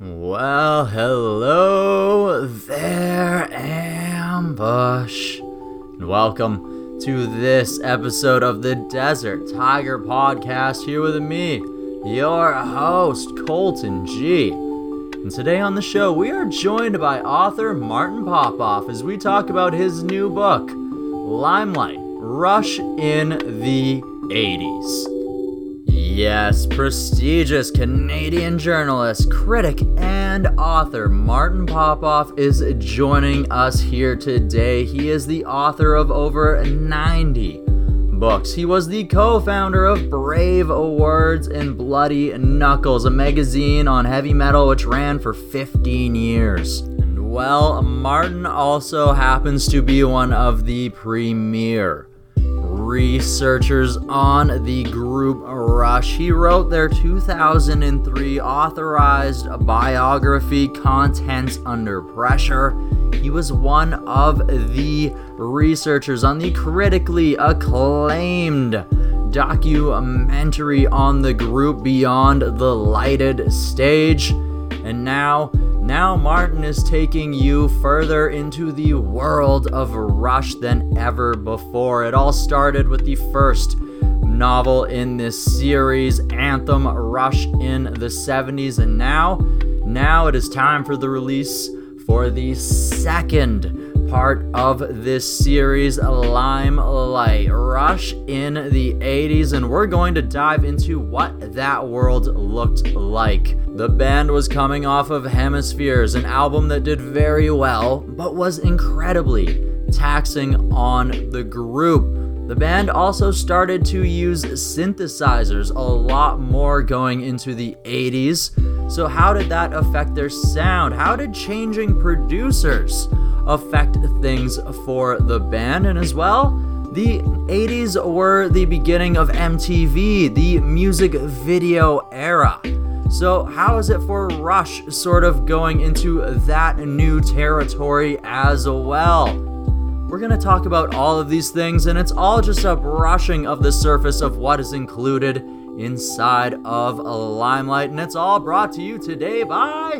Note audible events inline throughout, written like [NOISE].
Well, hello there, Ambush. And welcome to this episode of the Desert Tiger Podcast here with me, your host, Colton G. And today on the show, we are joined by author Martin Popoff as we talk about his new book, Limelight Rush in the 80s. Yes, prestigious Canadian journalist, critic, and author Martin Popoff is joining us here today. He is the author of over 90 books. He was the co founder of Brave Words and Bloody Knuckles, a magazine on heavy metal which ran for 15 years. And well, Martin also happens to be one of the premier researchers on the group Rush. He wrote their 2003 authorized biography, Contents Under Pressure. He was one of the researchers on the critically acclaimed documentary on the group Beyond the Lighted Stage. And now, now Martin is taking you further into the world of Rush than ever before. It all started with the first novel in this series, Anthem Rush in the 70s, and now, now it is time for the release for the second part of this series, Limelight Rush in the 80s, and we're going to dive into what that world looked like. The band was coming off of Hemispheres, an album that did very well, but was incredibly taxing on the group. The band also started to use synthesizers a lot more going into the 80s. So, how did that affect their sound? How did changing producers affect things for the band? And as well, the 80s were the beginning of MTV, the music video era. So, how is it for Rush sort of going into that new territory as well? We're going to talk about all of these things, and it's all just a brushing of the surface of what is included inside of a Limelight, and it's all brought to you today by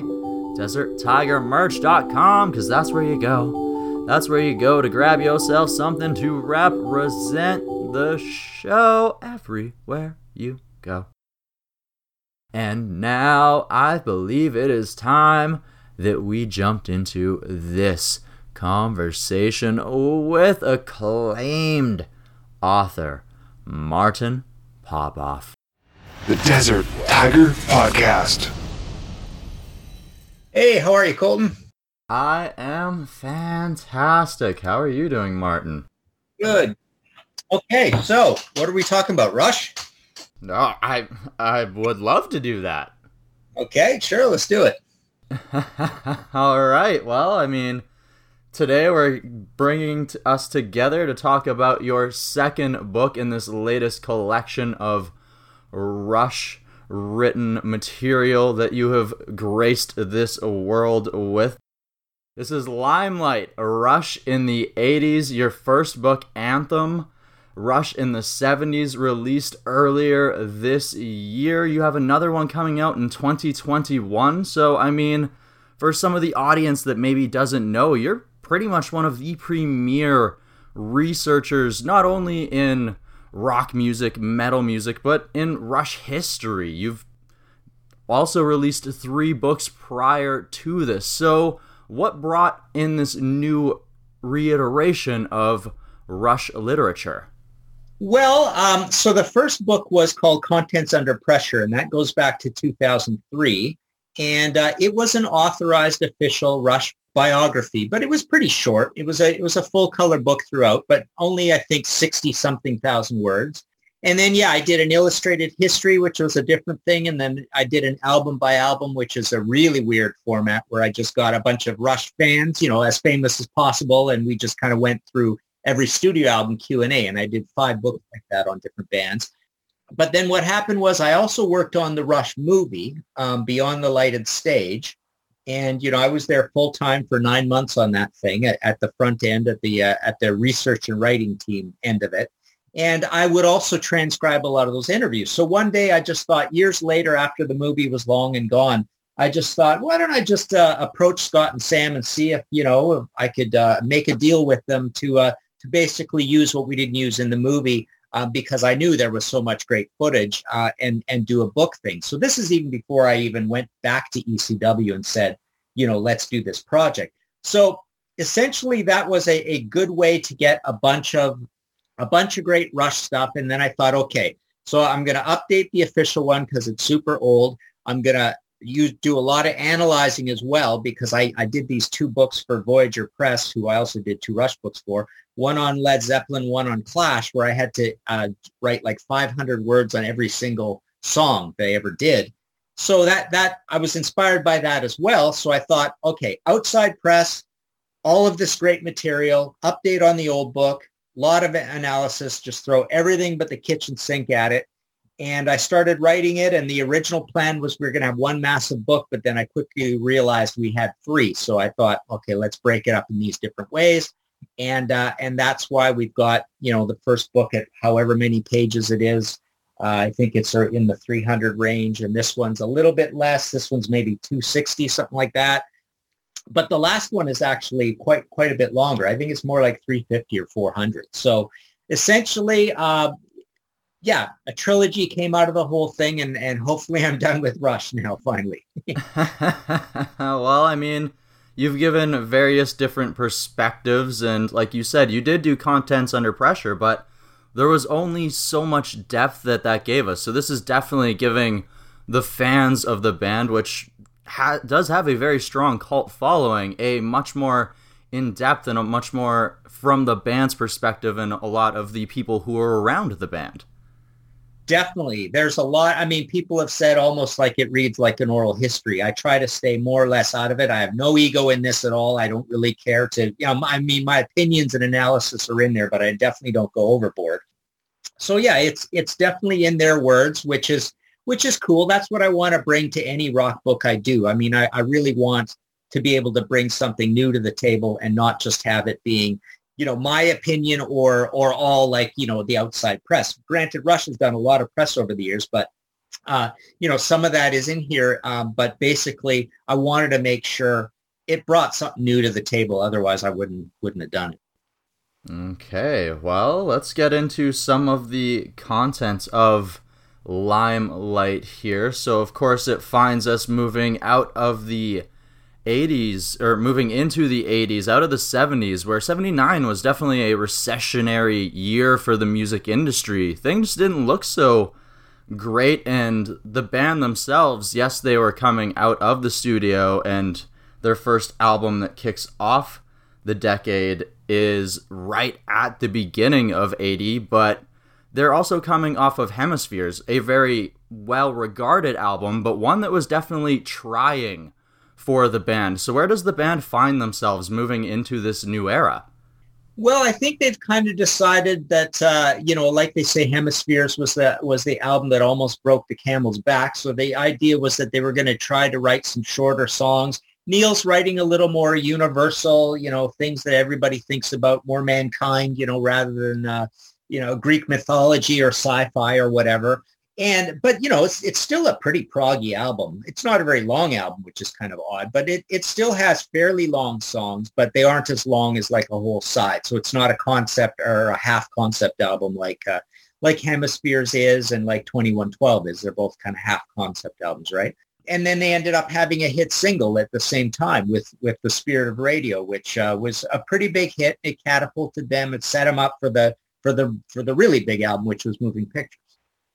DesertTigerMerch.com, because that's where you go. That's where you go to grab yourself something to represent the show everywhere you go. And now I believe it is time that we jumped into this conversation with acclaimed author Martin Popoff. The Desert Tiger Podcast. Hey, how are you, Colton? I am fantastic. How are you doing, Martin? Good. Okay, so what are we talking about? Rush? No, I I would love to do that. Okay, sure, let's do it. [LAUGHS] All right. Well, I mean, Today we're bringing us together to talk about your second book in this latest collection of Rush written material that you have graced this world with. This is Limelight, Rush in the 80s, your first book, Anthem. Rush in the 70s, released earlier this year. You have another one coming out in 2021. So, I mean, for some of the audience that maybe doesn't know, you're pretty much one of the premier researchers, not only in rock music, metal music, but in Rush history. You've also released three books prior to this. So, what brought in this new reiteration of Rush literature? Well, um, so the first book was called Contents Under Pressure, and that goes back to 2003. And uh, it was an authorized official Rush biography, but it was pretty short. It was a it was a full color book throughout, but only I think 60 something thousand words. And then yeah, I did an illustrated history, which was a different thing, and then I did an album by album, which is a really weird format where I just got a bunch of Rush fans, you know, as famous as possible, and we just kind of went through every studio album Q&A, and I did five books like that on different bands. But then what happened was I also worked on the Rush movie, um, Beyond the Lighted Stage, and you know I was there full time for nine months on that thing at, at the front end at the uh, at the research and writing team end of it. And I would also transcribe a lot of those interviews. So one day I just thought years later after the movie was long and gone, I just thought, why don't I just uh, approach Scott and Sam and see if you know if I could uh, make a deal with them to uh, to basically use what we didn't use in the movie uh, because I knew there was so much great footage uh, and and do a book thing. So this is even before I even went back to ECW and said, you know, let's do this project. So essentially, that was a, a good way to get a bunch of a bunch of great Rush stuff. And then I thought, okay, so I'm going to update the official one because it's super old. I'm going to you do a lot of analyzing as well because I, I did these two books for Voyageur Press, who I also did two Rush books for, one on Led Zeppelin, one on Clash, where I had to uh, write like 500 words on every single song they ever did. So that that I was inspired by that as well. So I thought, okay, outside press, all of this great material, update on the old book, lot of analysis, just throw everything but the kitchen sink at it and I started writing it. And the original plan was we are going to have one massive book, but then I quickly realized we had three. So I thought, okay, let's break it up in these different ways. And uh, and that's why we've got you know the first book at however many pages it is. Uh, I think it's in the 300 range, and this one's a little bit less. This one's maybe 260, something like that. But the last one is actually quite quite a bit longer. I think it's more like 350 or 400. So essentially, uh, yeah, a trilogy came out of the whole thing, and and hopefully I'm done with Rush now. Finally. [LAUGHS] well, I mean, you've given various different perspectives, and like you said, you did do contents under pressure, but there was only so much depth that that gave us. So this is definitely giving the fans of the band, which ha- does have a very strong cult following, a much more in depth and a much more from the band's perspective and a lot of the people who are around the band definitely there's a lot i mean people have said almost like it reads like an oral history. I try to stay more or less out of it. I have no ego in this at all. I don't really care to you know i mean my opinions and analysis are in there but i definitely don't go overboard. So yeah it's it's definitely in their words which is which is cool. That's what i want to bring to any rock book i do. I mean i, I really want to be able to bring something new to the table and not just have it being you know, my opinion or or all like, you know, the outside press. Granted, Rush's done a lot of press over the years, but uh, you know, some of that is in here. Um, but basically, I wanted to make sure it brought something new to the table. Otherwise, I wouldn't wouldn't have done it. Okay, well, let's get into some of the content of Limelight here. So, of course, it finds us moving out of the 80s or moving into the 80s out of the 70s where 79 was definitely a recessionary year for the music industry. Things didn't look so great and the band themselves yes they were coming out of the studio and their first album that kicks off the decade is right at the beginning of 80 but they're also coming off of hemispheres a very well regarded album but one that was definitely trying for the band. So where does the band find themselves moving into this new era? Well, I think they've kind of decided that uh, you know, like they say, Hemispheres was the was the album that almost broke the camel's back. So the idea was that they were going to try to write some shorter songs. Neil's writing a little more universal, you know, things that everybody thinks about, more mankind, you know, rather than uh, you know Greek mythology or sci-fi or whatever and but you know it's it's still a pretty proggy album. It's not a very long album which is kind of odd but it, it still has fairly long songs but they aren't as long as like a whole side. So it's not a concept or a half concept album like uh, like hemispheres is and like 2112 is. They're both kind of half concept albums right? And then they ended up having a hit single at the same time with with the spirit of radio which uh, was a pretty big hit. It catapulted them. It set them up for the for the for the really big album which was moving pictures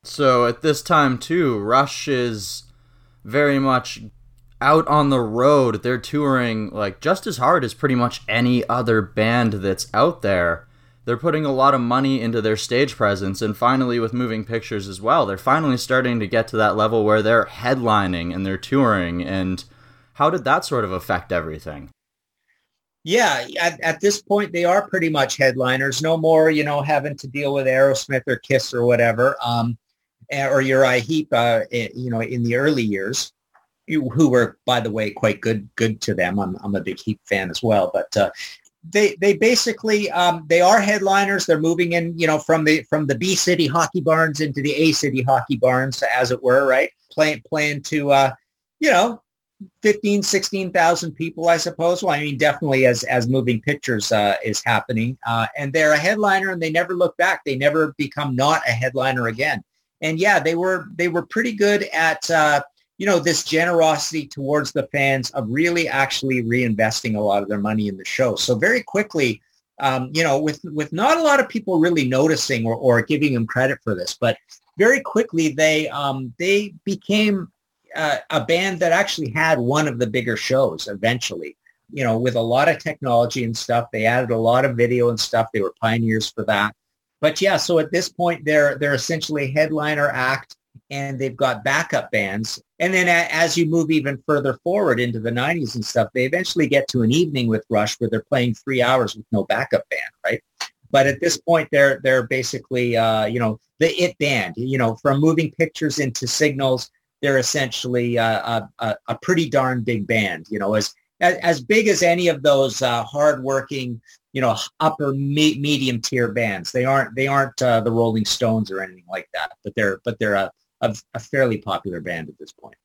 so at this time too, Rush is very much out on the road. They're touring like just as hard as pretty much any other band that's out there. They're putting a lot of money into their stage presence and finally with moving pictures as well. They're finally starting to get to that level where they're headlining and they're touring and how did that sort of affect everything? Yeah, at, at this point they are pretty much headliners. No more, you know, having to deal with Aerosmith or Kiss or whatever. Um, or Uriah Heep, uh, you know, in the early years, who were, by the way, quite good good to them. I'm, I'm a big Heep fan as well, but uh, they they basically um, they are headliners. They're moving in, you know, from the from the B City hockey barns into the A City hockey barns, as it were, right? Playing playing to, uh, you know, 15, 16,000 people, I suppose. Well, I mean, definitely as, as moving pictures uh, is happening. Uh, and they're a headliner and they never look back. They never become not a headliner again. And yeah, they were, they were pretty good at, uh, you know, this generosity towards the fans of really actually reinvesting a lot of their money in the show. So very quickly, um, you know, with, with not a lot of people really noticing or, or giving them credit for this, but very quickly they, um, they became uh, a band that actually had one of the bigger shows eventually. You know, with a lot of technology and stuff, they added a lot of video and stuff. They were pioneers for that. But yeah, so at this point, they're they're essentially a headliner act, and they've got backup bands. And then as you move even further forward into the 90s and stuff, they eventually get to an evening with Rush where they're playing three hours with no backup band, right? But at this point, they're they're basically uh, you know the it band. You know, from moving pictures into signals they're essentially a, a, a, pretty darn big band, you know, as, as big as any of those uh, hardworking, you know, upper me- medium tier bands. They aren't, they aren't uh, the Rolling Stones or anything like that, but they're, but they're a, a, a fairly popular band at this point.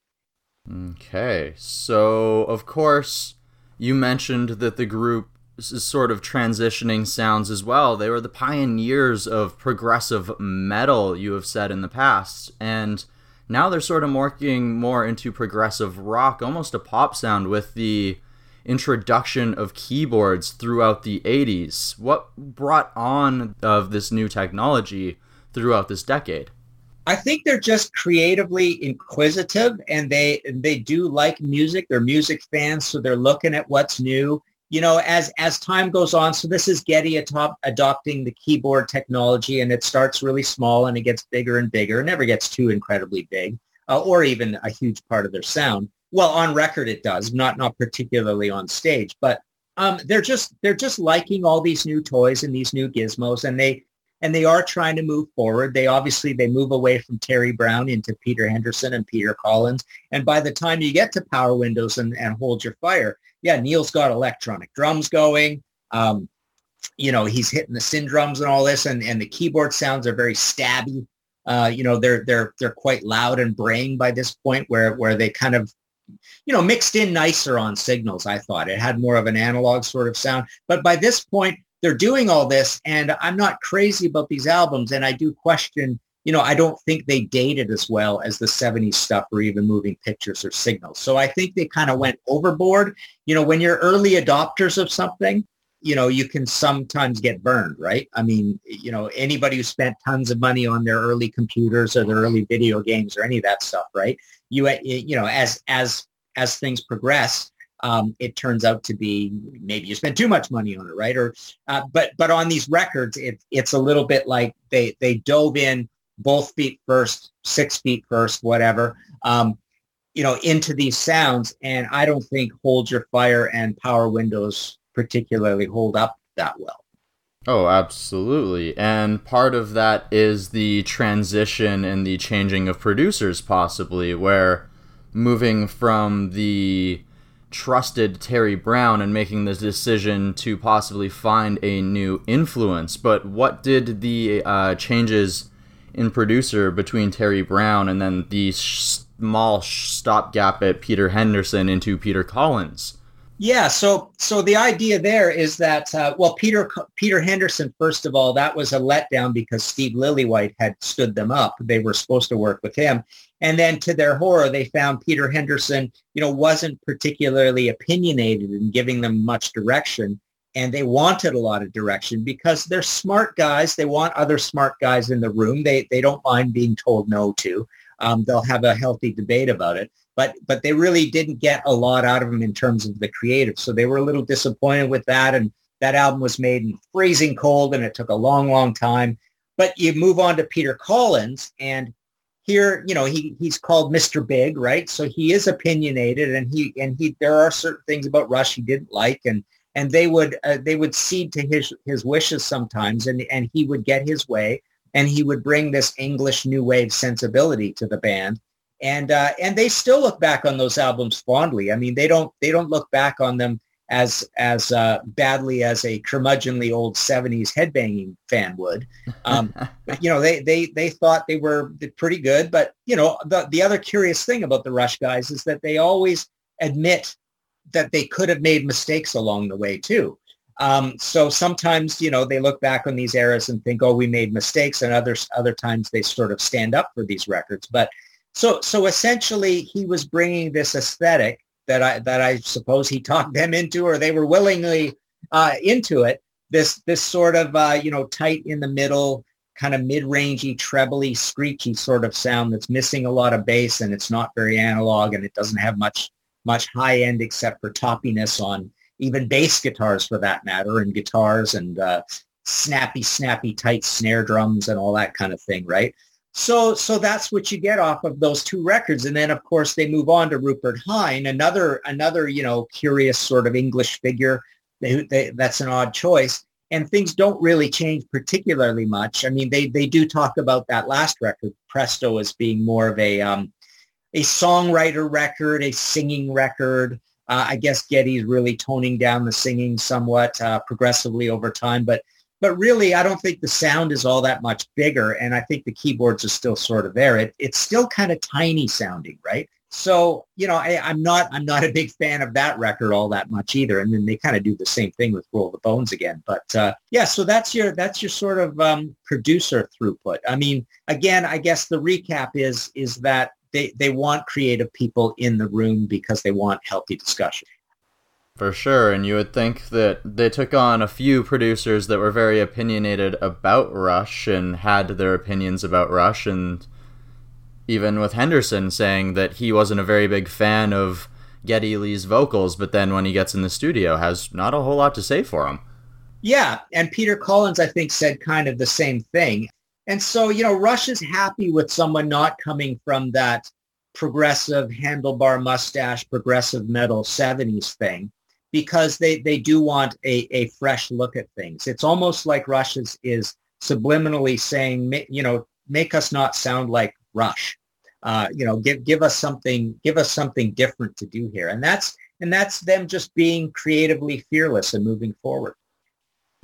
Okay. So of course you mentioned that the group is sort of transitioning sounds as well. They were the pioneers of progressive metal, you have said in the past. And now they're sort of morphing more into progressive rock, almost a pop sound with the introduction of keyboards throughout the 80s. What brought on of this new technology throughout this decade? I think they're just creatively inquisitive and they they do like music. They're music fans, so they're looking at what's new you know, as as time goes on, so this is Geddy atop, adopting the keyboard technology, and it starts really small and it gets bigger and bigger. It never gets too incredibly big, uh, or even a huge part of their sound. Well, on record it does, not not particularly on stage, but um, they're just they're just liking all these new toys and these new gizmos, and they and they are trying to move forward. They obviously they move away from Terry Brown into Peter Henderson and Peter Collins, and by the time you get to Power Windows and, and Hold Your Fire, yeah, Neil's got electronic drums going. Um, you know, he's hitting the Syndrums and all this, and, and the keyboard sounds are very stabby. Uh, you know, they're they're they're quite loud and braying by this point, where where they kind of, you know, mixed in nicer on signals. I thought it had more of an analog sort of sound, but by this point, they're doing all this, and I'm not crazy about these albums, and I do question you know, I don't think they dated as well as the 70s stuff or even moving pictures or signals. So I think they kind of went overboard. You know, when you're early adopters of something, you know, you can sometimes get burned, right? I mean, you know, anybody who spent tons of money on their early computers or their early video games or any of that stuff, right? You, you know, as, as, as things progress, um, it turns out to be maybe you spent too much money on it, right? Or, uh, but but on these records, it, it's a little bit like they they dove in both feet first, six feet first, whatever, um, you know, into these sounds. And I don't think Hold Your Fire and Power Windows particularly hold up that well. Oh, absolutely. And part of that is the transition and the changing of producers, possibly, where moving from the trusted Terry Brown and making the decision to possibly find a new influence. But what did the uh, changes in producer between Terry Brown and then the small stopgap at Peter Henderson into Peter Collins. Yeah, so so the idea there is that uh, well, Peter Peter Henderson first of all, that was a letdown because Steve Lillywhite had stood them up. They were supposed to work with him, and then to their horror, they found Peter Henderson, you know, wasn't particularly opinionated in giving them much direction and they wanted a lot of direction because they're smart guys. They want other smart guys in the room. They they don't mind being told no to. Um, they'll have a healthy debate about it. But but they really didn't get a lot out of them in terms of the creative. So they were a little disappointed with that. And that album was made in freezing cold, and it took a long, long time. But you move on to Peter Collins, and here, you know, he he's called Mr. Big, right? So he is opinionated, and he and he there are certain things about Rush he didn't like, and and they would uh, they would cede to his his wishes sometimes, and and he would get his way, and he would bring this English new wave sensibility to the band, and uh, and they still look back on those albums fondly. I mean, they don't they don't look back on them as as uh, badly as a curmudgeonly old 70s headbanging fan would. Um, [LAUGHS] you know, they, they, they thought they were pretty good. But, you know, the, the other curious thing about the Rush guys is that they always admit that they could have made mistakes along the way too. Um, so sometimes, you know, they look back on these eras and think, oh, we made mistakes. And others, other times they sort of stand up for these records. But so, so essentially he was bringing this aesthetic that I, that I suppose he [LAUGHS] talked them into, or they were willingly uh, into it. This, this sort of, uh, you know, tight in the middle, kind of mid-rangey, trebly, screechy sort of sound that's missing a lot of bass and it's not very analog and it doesn't have much, much high end except for toppiness on even bass guitars for that matter, and guitars and uh, snappy, snappy, tight snare drums and all that kind of thing, right? So, so that's what you get off of those two records, and then of course they move on to Rupert Hine, another, another, you know, curious sort of English figure. They, they, that's an odd choice, and things don't really change particularly much. I mean, they they do talk about that last record, Presto, as being more of a um, a songwriter record, a singing record. Uh, I guess Geddy's really toning down the singing somewhat uh, progressively over time, but but really, I don't think the sound is all that much bigger, and I think the keyboards are still sort of there. It, it's still kind of tiny sounding, right? So you know, I, am not I'm not a big fan of that record all that much either. And then they kind of do the same thing with Roll the Bones again. But uh, yeah, so that's your that's your sort of um, producer throughput. I mean, again, I guess the recap is is that they, they want creative people in the room because they want healthy discussion. For sure, and you would think that they took on a few producers that were very opinionated about Rush and had their opinions about Rush, and even with Henderson saying that he wasn't a very big fan of Geddy Lee's vocals, but then when he gets in the studio, has not a whole lot to say for him. Yeah, and Peter Collins, I think, said kind of the same thing. And so, you know, Rush is happy with someone not coming from that progressive handlebar mustache, progressive metal 70s thing because they, they do want a, a fresh look at things. It's almost like Rush is, is subliminally saying, you know, make us not sound like Rush. Uh, you know, give give us something, give us something different to do here, and that's and that's them just being creatively fearless and moving forward.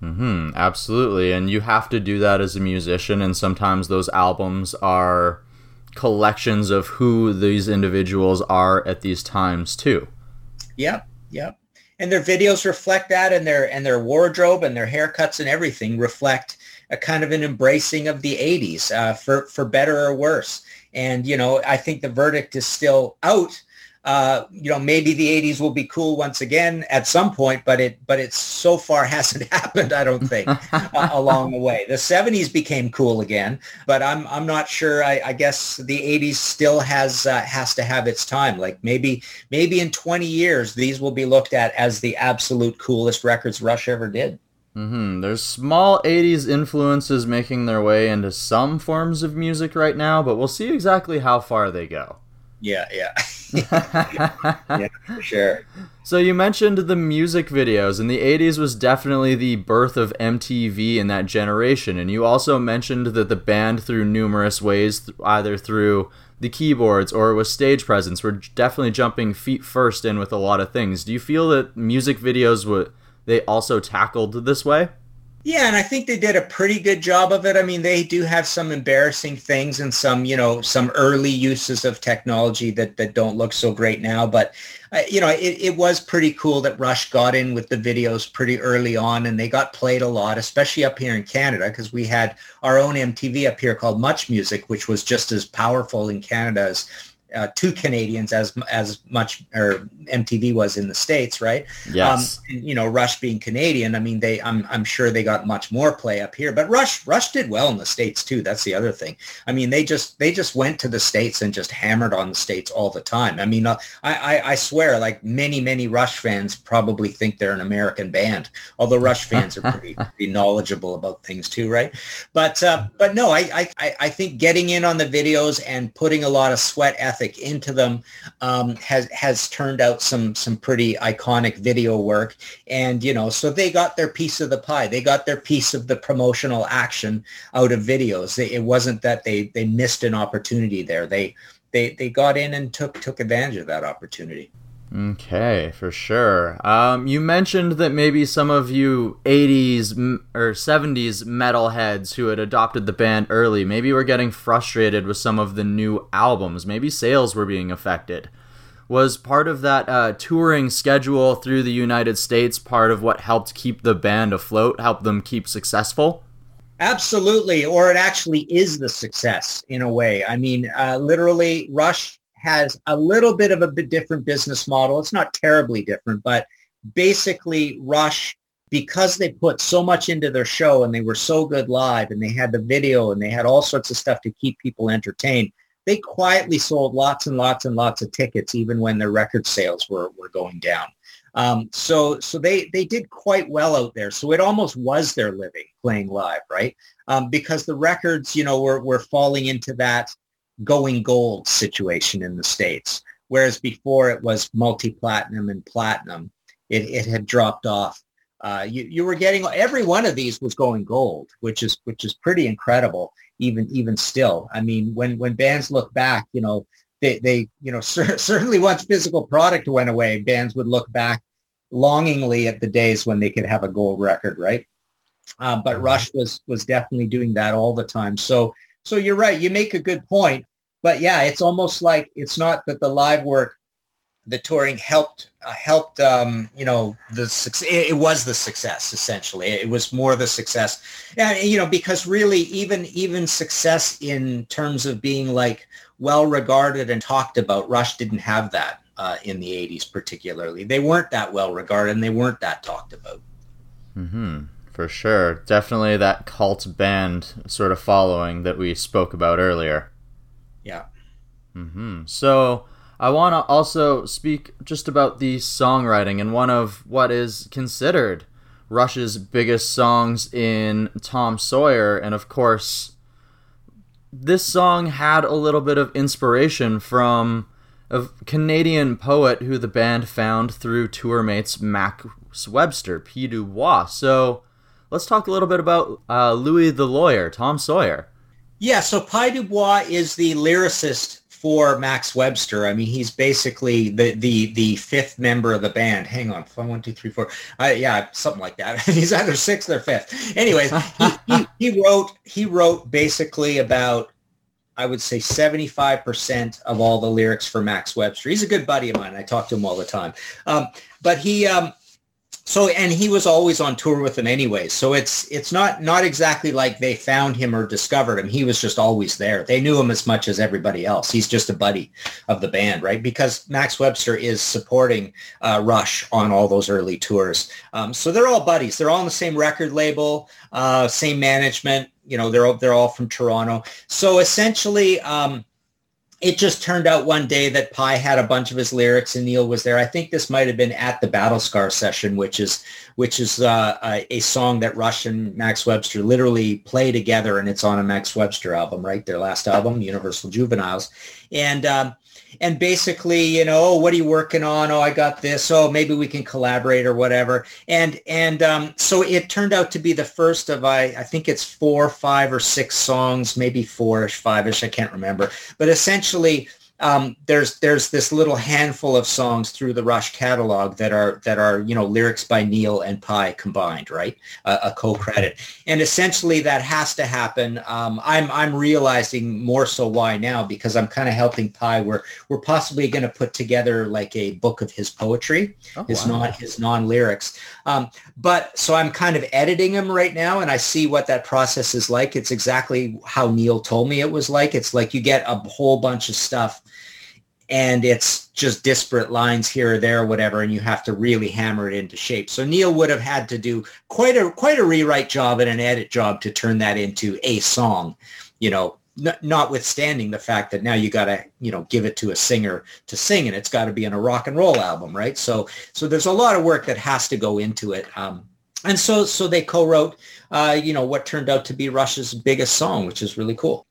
Hmm. Absolutely, and you have to do that as a musician, and sometimes those albums are collections of who these individuals are at these times too. Yep. Yep. And their videos reflect that, and their and their wardrobe and their haircuts and everything reflect a kind of an embracing of the '80s, uh, for for better or worse. And you know, I think the verdict is still out uh, you know, maybe the 80s will be cool once again at some point, but it but it so far [LAUGHS] hasn't happened. I don't think uh, [LAUGHS] along the way. The 70s became cool again, but I'm I'm not sure. I, I guess the 80s still has uh, has to have its time. Like maybe maybe in 20 years these will be looked at as the absolute coolest records Rush ever did. Mm-hmm. There's small 80s influences making their way into some forms of music right now, but we'll see exactly how far they go. Yeah, yeah. [LAUGHS] yeah, for sure. So you mentioned the music videos, and the 80s was definitely the birth of MTV in that generation. And you also mentioned that the band, through numerous ways, either through the keyboards or with stage presence, were definitely jumping feet first in with a lot of things. Do you feel that music videos were they also tackled this way? Yeah, and I think they did a pretty good job of it. I mean, they do have some embarrassing things and some, you know, some early uses of technology that, that don't look so great now. But, uh, you know, it, it was pretty cool that Rush got in with the videos pretty early on and they got played a lot, especially up here in Canada, because we had our own MTV up here called Much Music, which was just as powerful in Canada as uh, to Canadians as as much or MTV was in the states, right? Yes. Um, you know, Rush being Canadian, I mean, they I'm I'm sure they got much more play up here, but Rush Rush did well in the states too. That's the other thing. I mean, they just they just went to the states and just hammered on the states all the time. I mean, uh, I, I I swear, like many many Rush fans probably think they're an American band, although Rush [LAUGHS] fans are pretty, pretty knowledgeable about things too, right? But uh, but no, I, I I think getting in on the videos and putting a lot of sweat ethic ethic into them um, has has turned out some some pretty iconic video work. And you know, so they got their piece of the pie. They got their piece of the promotional action out of videos. It wasn't that they they missed an opportunity there. They they they got in and took took advantage of that opportunity. Okay, for sure. Um, you mentioned that maybe some of you 80s or 70s metalheads who had adopted the band early maybe were getting frustrated with some of the new albums. Maybe sales were being affected. Was part of that uh, touring schedule through the United States part of what helped keep the band afloat, help them keep successful? Absolutely, or it actually is the success in a way. I mean, uh, literally, Rush has a little bit of a bit different business model. It's not terribly different, but basically, Rush, because they put so much into their show and they were so good live and they had the video and they had all sorts of stuff to keep people entertained, they quietly sold lots and lots and lots of tickets even when their record sales were, were going down. Um, so so they they did quite well out there. So it almost was their living playing live, right? Um, because the records, you know, were were falling into that going gold situation in the states, whereas before it was multi platinum and platinum. It it had dropped off. Uh, you you were getting every one of these was going gold, which is which is pretty incredible. Even even still, I mean, when when bands look back, you know, they, they you know, [LAUGHS] cer- certainly once physical product went away, bands would look back longingly at the days when they could have a gold record, right? Uh, but mm-hmm. Rush was was definitely doing that all the time. So so you're right. You make a good point. But yeah, it's almost like it's not that the live work, the touring helped uh, helped um, you know the success. It, it was the success essentially. It was more the success, and you know because really even even success in terms of being like well regarded and talked about. Rush didn't have that uh, in the 80s particularly. They weren't that well regarded and they weren't that talked about. Mm-hmm. For sure. Definitely that cult band sort of following that we spoke about earlier. Yeah. Mm-hmm. So I want to also speak just about the songwriting and one of what is considered Rush's biggest songs in Tom Sawyer, and of course this song had a little bit of inspiration from a Canadian poet who the band found through tour mates Max Webster, Pye Dubois. So let's talk a little bit about uh, Louis the Lawyer, Tom Sawyer. Yeah, so Pye Dubois is the lyricist for Max Webster. I mean, he's basically the the the fifth member of the band. Hang on, one, two, three, four. Uh, yeah, something like that. [LAUGHS] he's either sixth or fifth. Anyways, he, he, he wrote he wrote basically about I would say 75% of all the lyrics for Max Webster. He's a good buddy of mine. I talk to him all the time. Um, but he, um, so and he was always on tour with them anyway. So it's it's not not exactly like they found him or discovered him. He was just always there. They knew him as much as everybody else. He's just a buddy of the band right? Because max webster is supporting uh, rush on all those early tours. Um, so they're all buddies. They're all on the same record label uh, same management. You know they're all, they're all from toronto. So essentially um, it just turned out one day that Pye had a bunch of his lyrics and Neil was there. I think this might have been at the Battle Scar session, which is which is uh, a, a, song that Rush and Max Webster literally play together, and it's on a Max Webster album, right? Their last album, Universal Juveniles, and um, and basically, you know, oh, what are you working on? Oh, I got this. Oh, maybe we can collaborate or whatever. And and um, so it turned out to be the first of I I think it's four, five, or six songs, maybe four-ish, five-ish. I can't remember. But essentially, um, there's there's this little handful of songs through the Rush catalog that are that are you know lyrics by Neil and Pye combined, right? Uh, a co-credit, and essentially that has to happen. Um, I'm I'm realizing more so why now because I'm kind of helping Pye. We're we're possibly going to put together like a book of his poetry, oh, his wow. non his non lyrics. Um, but so I'm kind of editing him right now, and I see what that process is like. It's exactly how Neil told me it was like. It's like you get a whole bunch of stuff and it's just disparate lines here or there or whatever and you have to really hammer it into shape. So neil would have had to do quite a quite a rewrite job and an edit job to turn that into a song you know n- notwithstanding the fact that now you got to you know give it to a singer to sing and it's got to be in a rock and roll album right? So so there's a lot of work that has to go into it um, and so so they co-wrote uh, you know what turned out to be rush's biggest song which is really cool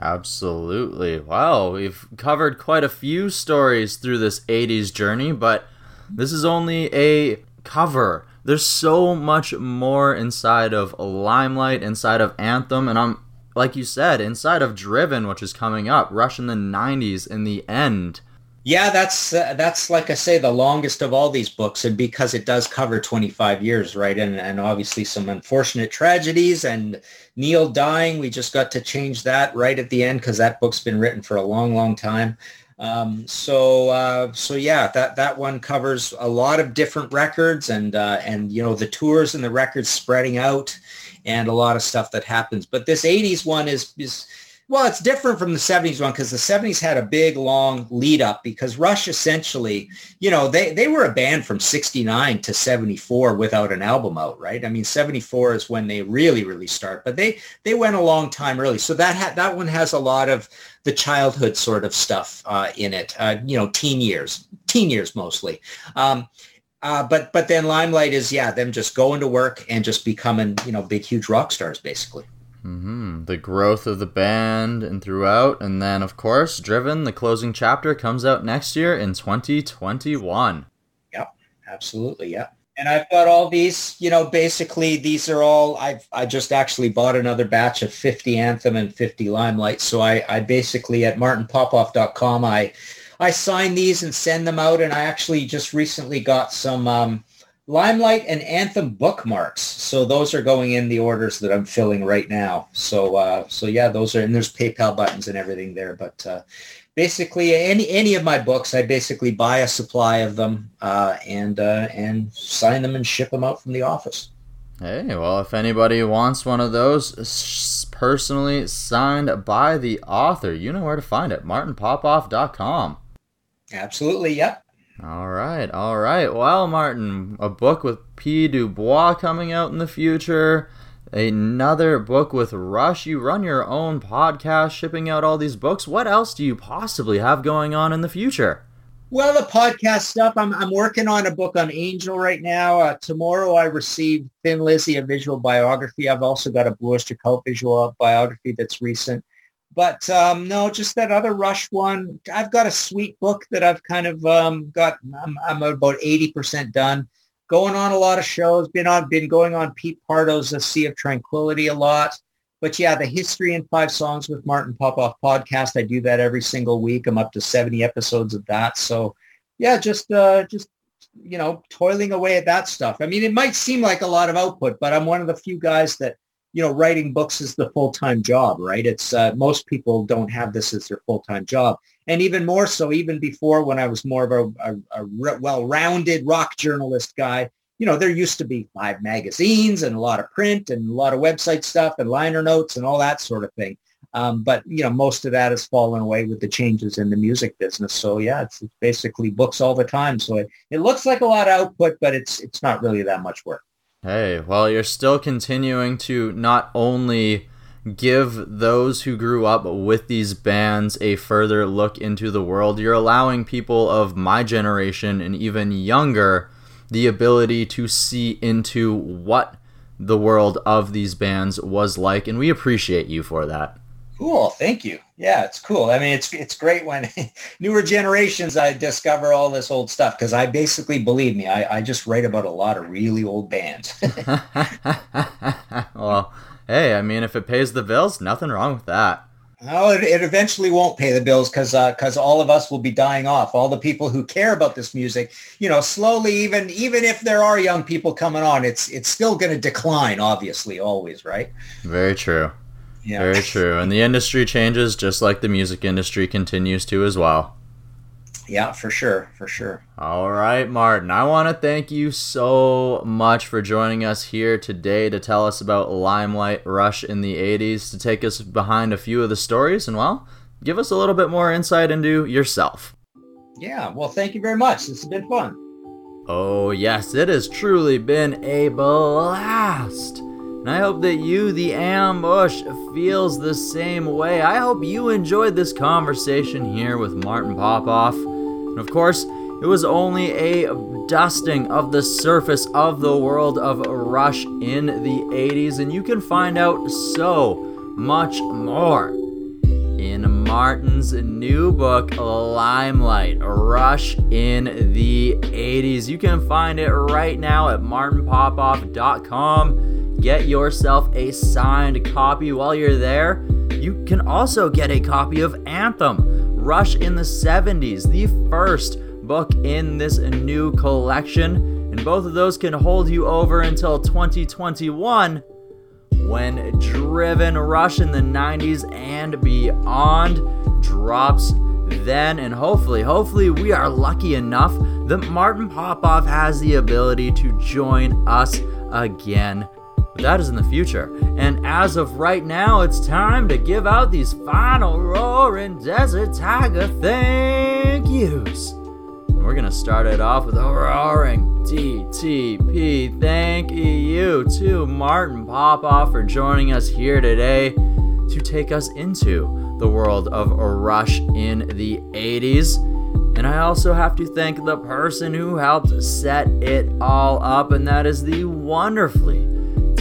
Absolutely. Wow, we've covered quite a few stories through this 80s journey, but this is only a cover. There's so much more inside of Limelight, inside of Anthem, and I'm like you said, inside of Driven, which is coming up, Rush in the 90s in the end. Yeah, that's uh, that's like I say the longest of all these books, and because it does cover 25 years, right? And and obviously some unfortunate tragedies and Neil dying. We just got to change that right at the end because that book's been written for a long, long time. Um, so uh, so yeah, that that one covers a lot of different records and uh, and you know the tours and the records spreading out and a lot of stuff that happens. But this 80s one is is well, it's different from the 70s one because the 70s had a big, long lead up because Rush essentially, you know, they, they were a band from 69 to 74 without an album out, right? I mean, 74 is when they really, really start, but they, they went a long time early. So that, ha- that one has a lot of the childhood sort of stuff uh, in it, uh, you know, teen years, teen years mostly. Um, uh, but but then Limelight is yeah them just going to work and just becoming you know big huge rock stars basically. Mm-hmm. The growth of the band and throughout, and then of course, Driven, the closing chapter, comes out next year in 2021. Yep, absolutely, yep. And I've got all these, you know, basically these are all I've I just actually bought another batch of 50 Anthem and 50 Limelight. So I, I basically at martinpopoff.com I I sign these and send them out, and I actually just recently got some. Um, Limelight and Anthem bookmarks. So those are going in the orders that I'm filling right now. So uh, so yeah, those are and there's PayPal buttons and everything there. But uh, basically, any any of my books, I basically buy a supply of them uh, and uh, and sign them and ship them out from the office. Hey, well, if anybody wants one of those personally signed by the author, you know where to find it. MartinPopoff.com. Absolutely, yep. All right, all right. Well, Martin, a book with Pye Dubois coming out in the future. Another book with Rush. You run your own podcast, shipping out all these books. What else do you possibly have going on in the future? Well, the podcast stuff. I'm, I'm working on a book on Angel right now. Uh, tomorrow I received Thin Lizzy, a visual biography. I've also got a Blue Oyster Cult visual biography that's recent. But um, no, just that other Rush one. I've got a sweet book that I've kind of um, got. I'm, I'm about eighty percent done. Going on a lot of shows. Been on. Been going on Pete Pardo's A Sea of Tranquility a lot. But yeah, the History in Five Songs with Martin Popoff podcast. I do that every single week. I'm up to seventy episodes of that. So yeah, just uh, just you know, toiling away at that stuff. I mean, it might seem like a lot of output, but I'm one of the few guys that you know, writing books is the full-time job, right? It's uh, most people don't have this as their full-time job. And even more so, even before when I was more of a, a, a well-rounded rock journalist guy, you know, there used to be five magazines and a lot of print and a lot of website stuff and liner notes and all that sort of thing. Um, but, you know, most of that has fallen away with the changes in the music business. So, yeah, it's, it's basically books all the time. So it, it looks like a lot of output, but it's it's not really that much work. Hey, well, you're still continuing to not only give those who grew up with these bands a further look into the world, you're allowing people of my generation and even younger the ability to see into what the world of these bands was like, and we appreciate you for that. Cool. Thank you. Yeah, it's cool. I mean, it's it's great when [LAUGHS] newer generations I discover all this old stuff because I basically believe me, I, I just write about a lot of really old bands. [LAUGHS] well, hey, I mean, if it pays the bills, nothing wrong with that. No, it, it eventually won't pay the bills because because uh, all of us will be dying off. All the people who care about this music, you know, slowly, even even if there are young people coming on, it's it's still going to decline. Obviously, always, right? Very true. Yeah. Very true. And the industry changes just like the music industry continues to as well. Yeah, for sure. For sure. All right, Martin. I want to thank you so much for joining us here today to tell us about Limelight Rush in the 80s, to take us behind a few of the stories, and well, give us a little bit more insight into yourself. Yeah, well, thank you very much. This has been fun. Oh, yes, it has truly been a blast. And I hope that you, the ambush, feels the same way. I hope you enjoyed this conversation here with Martin Popoff. And of course, it was only a dusting of the surface of the world of Rush in the 80s, and you can find out so much more in Martin's new book, Limelight Rush in the 80s. You can find it right now at martinpopoff.com get yourself a signed copy while you're there. You can also get a copy of Anthem, Rush in the 70s, the first book in this new collection. And both of those can hold you over until 2021 when Driven Rush in the 90s and beyond drops then, and hopefully, hopefully, we are lucky enough that Martin Popoff has the ability to join us again. That is in the future. And as of right now, it's time to give out these final roaring desert tiger thank yous. And we're gonna start it off with a roaring DTP thank you to Martin Popoff for joining us here today to take us into the world of a Rush in the 80s. And I also have to thank the person who helped set it all up, and that is the wonderfully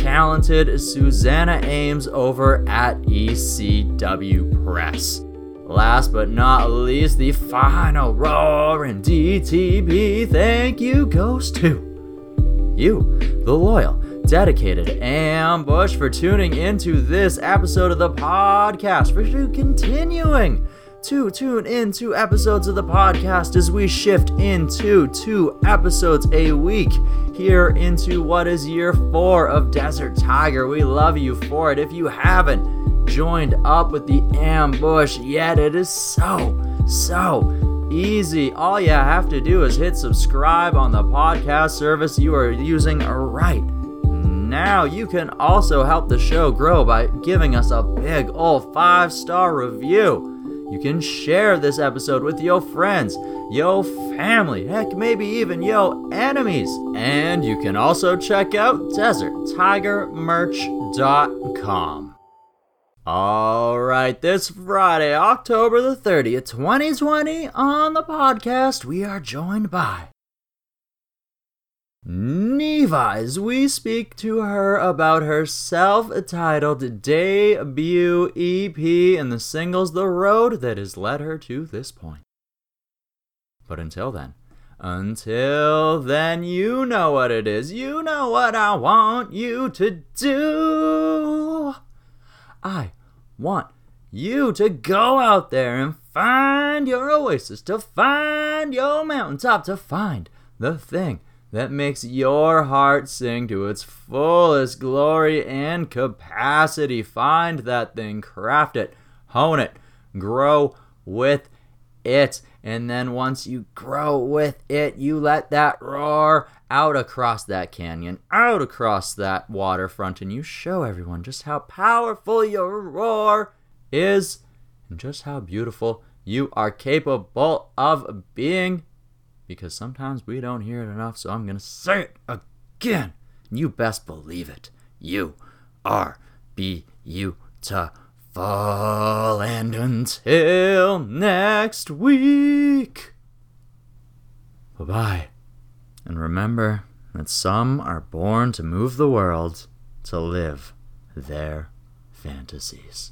talented Susanna Ames over at ECW Press. Last but not least, the final roar roaring DTP thank you goes to you, the loyal, dedicated ambush, for tuning into this episode of the podcast, for continuing to tune into episodes of the podcast as we shift into two episodes a week here into what is year four of Desert Tiger. We love you for it. If you haven't joined up with the ambush yet, it is so, so easy. All you have to do is hit subscribe on the podcast service you are using right now. You can also help the show grow by giving us a big old five star review. You can share this episode with your friends, your family, heck, maybe even your enemies. And you can also check out DesertTigerMerch.com. All right, this Friday, October the 30th, 2020, on the podcast, we are joined by Neva, as we speak to her about her self titled debut EP and the singles The Road that has led her to this point. But until then, until then, you know what it is. You know what I want you to do. I want you to go out there and find your oasis, to find your mountaintop, to find the thing that makes your heart sing to its fullest glory and capacity. Find that thing, craft it, hone it, grow with it. And then once you grow with it, you let that roar out across that canyon, out across that waterfront, and you show everyone just how powerful your roar is and just how beautiful you are capable of being because sometimes we don't hear it enough, so I'm going to say it again. You best believe it. You are beautiful. And until next week, bye bye. And remember that some are born to move the world, to live their fantasies.